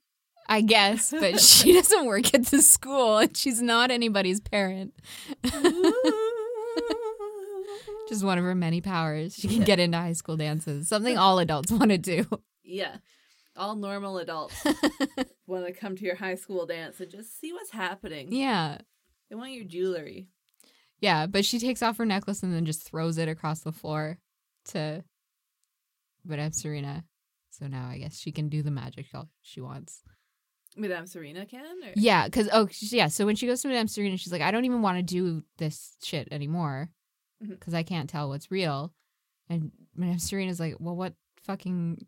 I guess, but she doesn't work at the school and she's not anybody's parent. Just one of her many powers. She can get into high school dances, something all adults want to do. yeah. All normal adults want to come to your high school dance and just see what's happening. Yeah. They want your jewelry. Yeah, but she takes off her necklace and then just throws it across the floor to Madame Serena. So now I guess she can do the magic all she wants. Madame Serena can? Or? Yeah, because oh yeah, so when she goes to Madame Serena, she's like, I don't even want to do this shit anymore mm-hmm. because I can't tell what's real. And Madame Serena's like, well, what fucking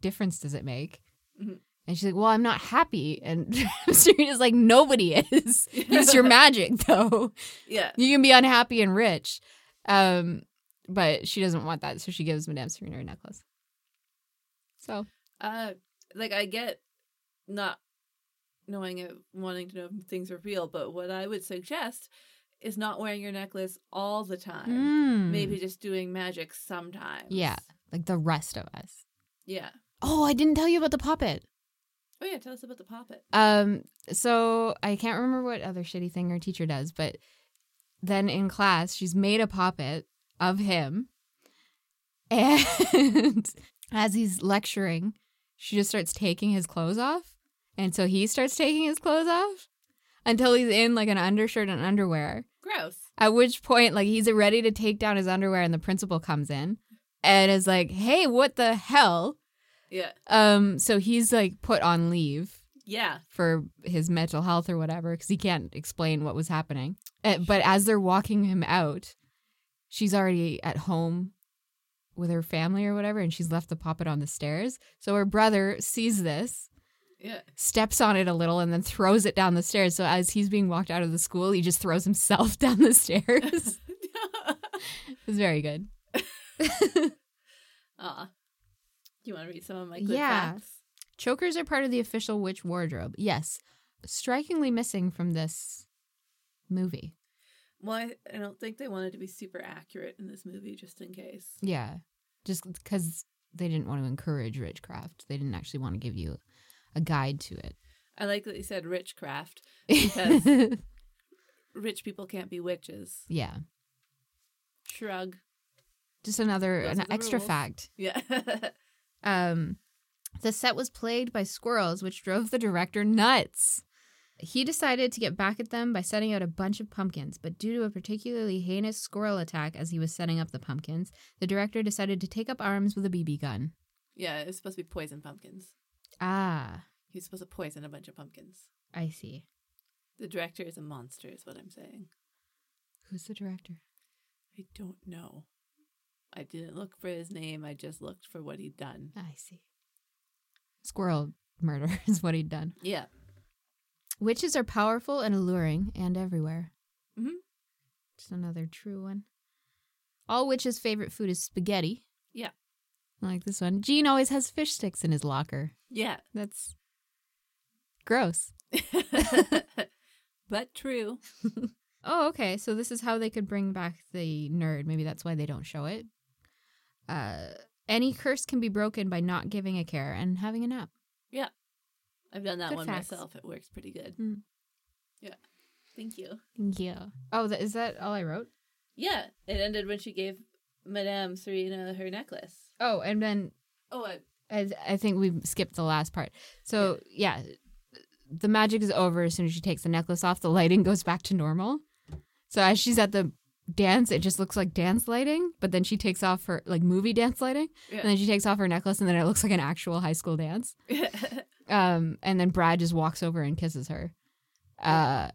difference does it make? Mhm. And she's like, well, I'm not happy. And Serena's like, nobody is. Use your magic though. Yeah. You can be unhappy and rich. Um, but she doesn't want that, so she gives Madame Serena a necklace. So Uh, like I get not knowing it, wanting to know if things are real, but what I would suggest is not wearing your necklace all the time. mm, Maybe just doing magic sometimes. Yeah. like the rest of us. Yeah. Oh, I didn't tell you about the puppet. Oh yeah, tell us about the poppet. Um, so I can't remember what other shitty thing her teacher does, but then in class she's made a puppet of him, and as he's lecturing, she just starts taking his clothes off, and so he starts taking his clothes off until he's in like an undershirt and underwear. Gross. At which point, like he's ready to take down his underwear, and the principal comes in and is like, "Hey, what the hell?" Yeah. Um, so he's like put on leave Yeah. for his mental health or whatever because he can't explain what was happening. Uh, but as they're walking him out, she's already at home with her family or whatever, and she's left the puppet on the stairs. So her brother sees this, Yeah. steps on it a little, and then throws it down the stairs. So as he's being walked out of the school, he just throws himself down the stairs. it's very good. Aw. You want to read some of my good Yeah. facts? Chokers are part of the official witch wardrobe. Yes. Strikingly missing from this movie. Well, I, I don't think they wanted to be super accurate in this movie, just in case. Yeah. Just because they didn't want to encourage witchcraft. They didn't actually want to give you a guide to it. I like that you said rich craft. it. Rich people can't be witches. yeah. Shrug. Just another Those an extra rules. fact. Yeah. Um the set was plagued by squirrels, which drove the director nuts. He decided to get back at them by setting out a bunch of pumpkins, but due to a particularly heinous squirrel attack as he was setting up the pumpkins, the director decided to take up arms with a BB gun. yeah, it's supposed to be poison pumpkins. Ah, He's supposed to poison a bunch of pumpkins. I see. The director is a monster, is what I'm saying. Who's the director? I don't know. I didn't look for his name. I just looked for what he'd done. I see. Squirrel murder is what he'd done. Yeah. Witches are powerful and alluring and everywhere. Mhm. Just another true one. All witches' favorite food is spaghetti. Yeah. I Like this one. Gene always has fish sticks in his locker. Yeah. That's gross. but true. Oh, okay. So this is how they could bring back the nerd. Maybe that's why they don't show it. Uh, any curse can be broken by not giving a care and having a nap. Yeah. I've done that Good one facts. myself. It works pretty good. Mm. Yeah. Thank you. Yeah. Oh, th- is that all I wrote? Yeah. It ended when she gave Madame Serena her necklace. Oh, and then Oh, I, I, I think we skipped the last part. So yeah. the magic is over as soon as she takes the necklace off. The lighting goes back to normal. So as she's at the dance, it just looks like dance lighting. But then she takes off her like movie dance lighting, Yeah. and then she takes off her necklace, and then it looks like an actual high school dance. Um, and then Brad just walks over and kisses her. Uh,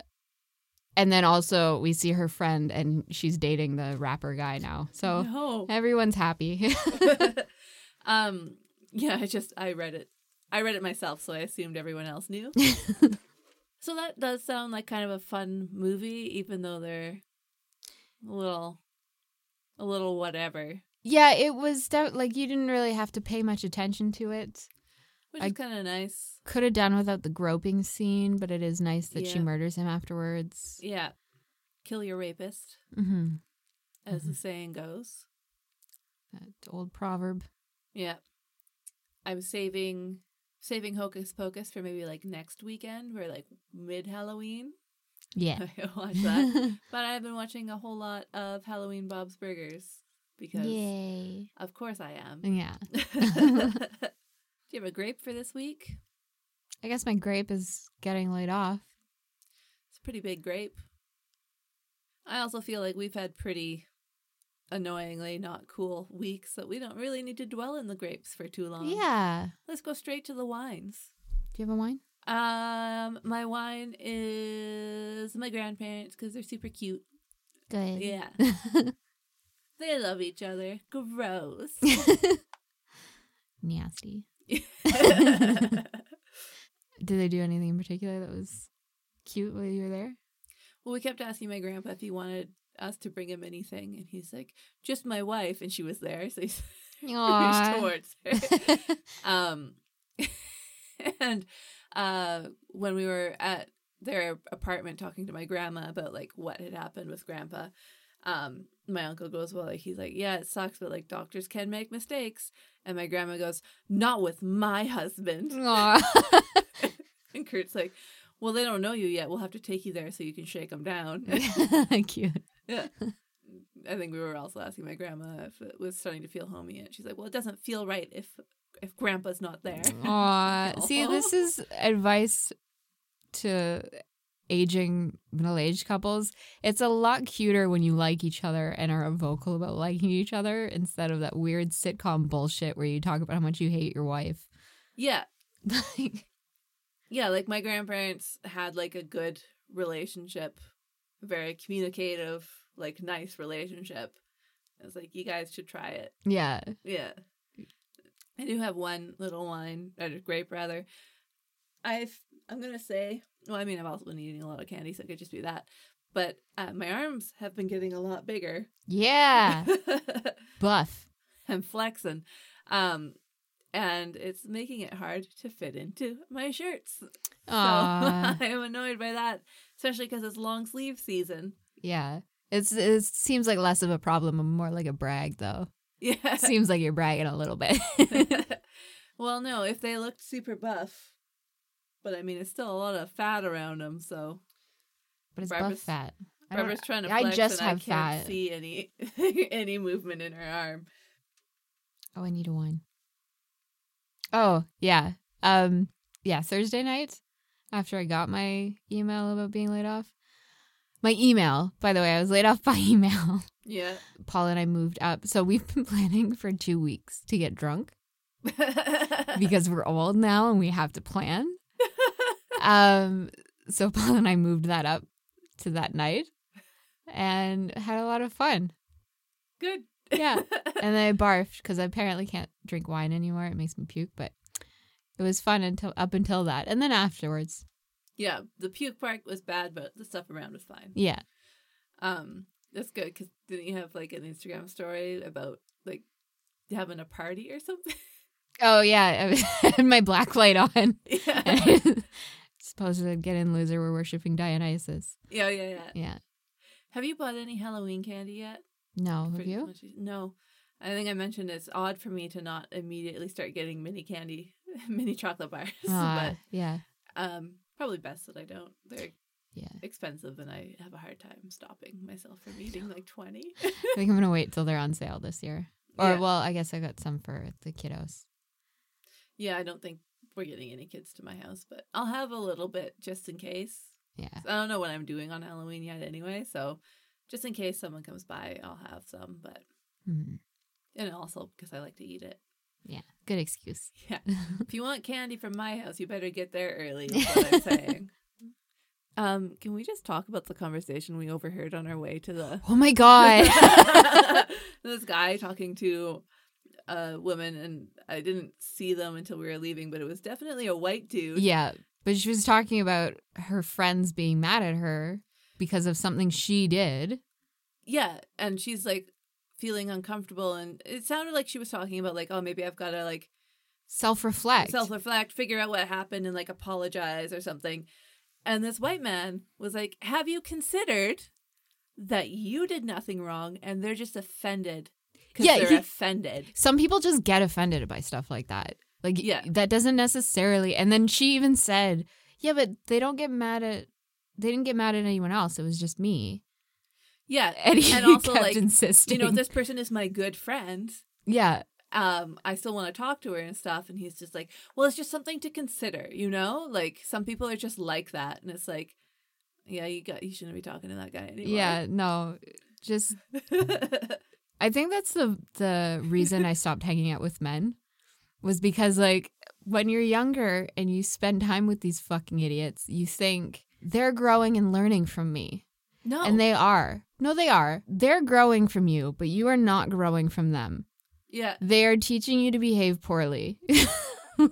and then also we see her friend, and she's dating the rapper guy now. So no. everyone's happy. um. Yeah. I just I read it. I read it myself, so I assumed everyone else knew. So that does sound like kind of a fun movie, even though they're a little, a little whatever, Yeah, it was def- like you didn't really have to pay much attention to it. which I- is kind of nice. Could have done without the groping scene, but it is nice that she murders him afterwards. Yeah, kill your rapist, hmm as the saying goes. That old proverb. Yeah, I'm saving saving Hocus Pocus for maybe like next weekend, or like mid Halloween. Yeah. Watch that. But I've been watching a whole lot of Halloween Bob's Burgers because, Yay. of course, I am. Mm, yeah. Do you have a grape for this week? I guess my grape is getting laid off. It's a pretty big grape. I also feel like we've had pretty annoyingly not cool weeks that we don't really need to dwell in the grapes for too long. Yeah. Let's go straight to the wines. Do you have a wine? Um, my wine is my grandparents because they're super cute. Good. Yeah, they love each other. Gross. Nasty. Did they do anything in particular that was cute while you were there? well, we kept asking my grandpa if he wanted us to bring him anything, and he's like, "Just my wife," and she was there, so he's reached towards her. um, and uh, when we were at their apartment talking to my grandma about like what had happened with grandpa, um, my uncle goes, "Well, like he's like, yeah, it sucks, but like doctors can make mistakes." And my grandma goes, "Not with my husband." And Kurt's like, "Well, they don't know you yet. We'll have to take you there so you can shake them down." cute. yeah. I think we were also asking my grandma if it was starting to feel homey, and she's like, "Well, it doesn't feel right if if Grandpa's not there." Mm. Aw. See, this is advice to aging middle aged couples. It's a lot cuter when you like each other and are vocal about liking each other instead of that weird sitcom bullshit where you talk about how much you hate your wife. yeah, Like, yeah. Like my grandparents had like a good relationship, very communicative, like nice relationship. I was like, you guys should try it. yeah. Yeah. I do have one little wine, or grape rather. I've I'm gonna say well, I mean I've also been eating a lot of candy, so it could just be that. But uh, my arms have been getting a lot bigger. Yeah. Buff. I'm flexing. Um and it's making it hard to fit into my shirts. Aw. So I am annoyed by that, especially because it's long sleeve season. yeah. It's it seems like less of a problem more like a brag though. Yeah. seems like you're bragging a little bit. well, no, if they looked super buff, but I mean, it's still a lot of fat around them. So but it's Barbara's- buff fat. I Barbara's trying to I just and have I can't fat. see any any movement in her arm. Oh, I need a wine. Oh, yeah. Um yeah, Thursday night after I got my email about being laid off. My email, by the way, I was laid off by email. Yeah. Paul and I moved up. So we've been planning for 2 weeks to get drunk because we're old now and we have to plan. Um so Paul and I moved that up to that night and had a lot of fun. Good. Yeah. and then I barfed because I apparently can't drink wine anymore. It makes me puke, but it was fun until up until that, and then afterwards, yeah. The puke part was bad, but the stuff around was fine. yeah, Um, that's good because didn't you have like an Instagram story about like having a party or something? oh yeah, I had my black light on. yeah. Supposed to get in loser. We're worshiping Dionysus. yeah, yeah, yeah. Yeah, Have you bought any Halloween candy yet? no, For- have you? No. I think I mentioned it's odd for me to not immediately start getting mini candy, mini chocolate bars. Ah, yeah, um, probably best that I don't. They're yeah. expensive, and I have a hard time stopping myself from eating like twenty. I think I'm gonna wait till they're on sale this year. Or Yeah. well, I guess I got some for the kiddos. yeah, I don't think we're getting any kids to my house, but I'll have a little bit just in case. Yeah, I don't know what I'm doing on Halloween yet, anyway. So just in case someone comes by, I'll have some. But Mhm. and also because I like to eat it. Yeah. Good excuse. Yeah. if you want candy from my house, you better get there early. Is what I'm saying. Um, can we just talk about the conversation we overheard on our way to the Oh my god. this guy talking to a woman, and I didn't see them until we were leaving, but it was definitely a white dude. yeah, But she was talking about her friends being mad at her because of something she did. Yeah, and she's like feeling uncomfortable and it sounded like she was talking about like oh maybe I've got to like Self reflect. self reflect, figure out what happened, and like apologize or something. And this white man was like, Have you considered that you did nothing wrong and they're just offended? Because Yeah, they're he- offended. Some people just get offended by stuff like that. Like, Yeah. that doesn't necessarily. And then she even said, Yeah, but they don't get mad at. They didn't get mad at anyone else. It was just me. Yeah. And he And also, like, insisting. You know, this person is my good friend. yeah, Um, I still want to talk to her and stuff. And he's just like, Well, it's just something to consider, you know? Like some people are just like that. And it's like, yeah, you got you shouldn't be talking to that guy anymore. yeah, no, just I think that's the the reason I stopped hanging out with men was because like when you're younger and you spend time with these fucking idiots, you think they're growing and learning from me. no. And they are. No, they are. They're growing from you, but you are not growing from them. yeah. They are teaching you to behave poorly.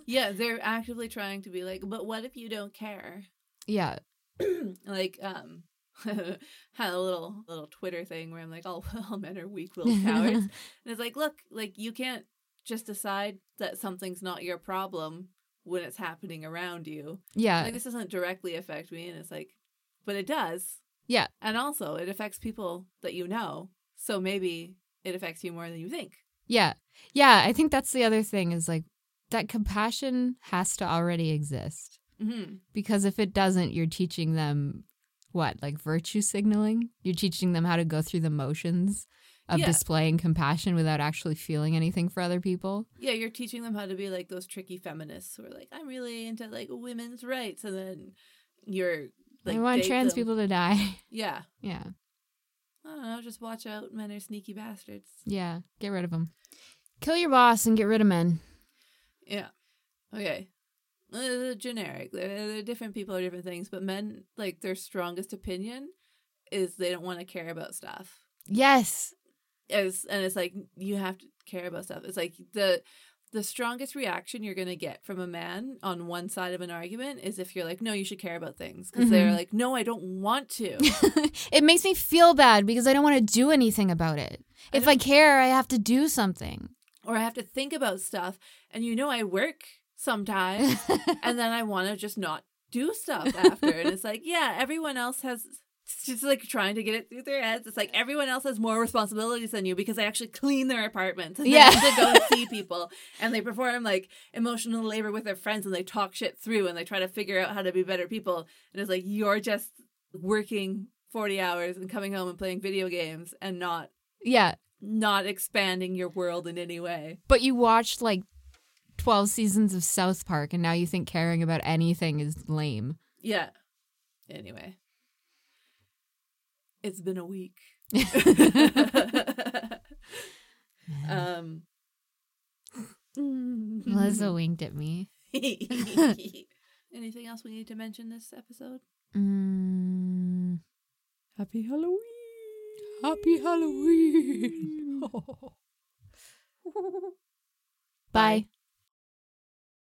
Yeah, they're actively trying to be like, but what if you don't care? yeah. like, um, had a little little Twitter thing where I'm like, oh, all men are weak-willed cowards, and it's like, look, like you can't just decide that something's not your problem when it's happening around you. Yeah. Like this doesn't directly affect me, and it's like, but it does. Yeah. and also it affects people that you know, so maybe it affects you more than you think. Yeah. Yeah. I think that's the other thing is like that compassion has to already exist. hmm Because if it doesn't, you're teaching them what, like virtue signaling? You're teaching them how to go through the motions of Yeah. displaying compassion without actually feeling anything for other people. Yeah, you're teaching them how to be like those tricky feminists who are like, I'm really into like women's rights, and then you're like, I want trans them. people to die. Yeah, yeah. I don't know. Just watch out, men are sneaky bastards. Yeah. Get rid of them. Kill your boss and get rid of men. Yeah. Okay. Uh, generic. They're, they're different people are different things, but men like their strongest opinion is they don't want to care about stuff. Yes. Is and it's like you have to care about stuff. It's like the the strongest reaction you're gonna get from a man on one side of an argument is if you're like, no, you should care about things because they're Mhm. like, no, I don't want to. it makes me feel bad because I don't want to do anything about it. I If I care, I have to do something. or I have to think about stuff, and you know, I work sometimes, and then I want to just not do stuff after. and it's like, yeah, everyone else has. It's just like trying to get it through their heads. It's like everyone else has more responsibilities than you because they actually clean their apartments and Yeah. they go and see people and they perform like emotional labor with their friends and they talk shit through and they try to figure out how to be better people. And it's like you're just working forty hours and coming home and playing video games and not yeah. not expanding your world in any way. But you watched like 12 seasons of South Park and now you think caring about anything is lame. Yeah. Anyway. It's been a week. um Melissa winked at me. Anything else we need to mention this episode? Mm, Happy Halloween. Happy Halloween. Bye.